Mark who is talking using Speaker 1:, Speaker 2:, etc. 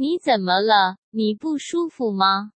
Speaker 1: 你怎么了？你不舒服吗？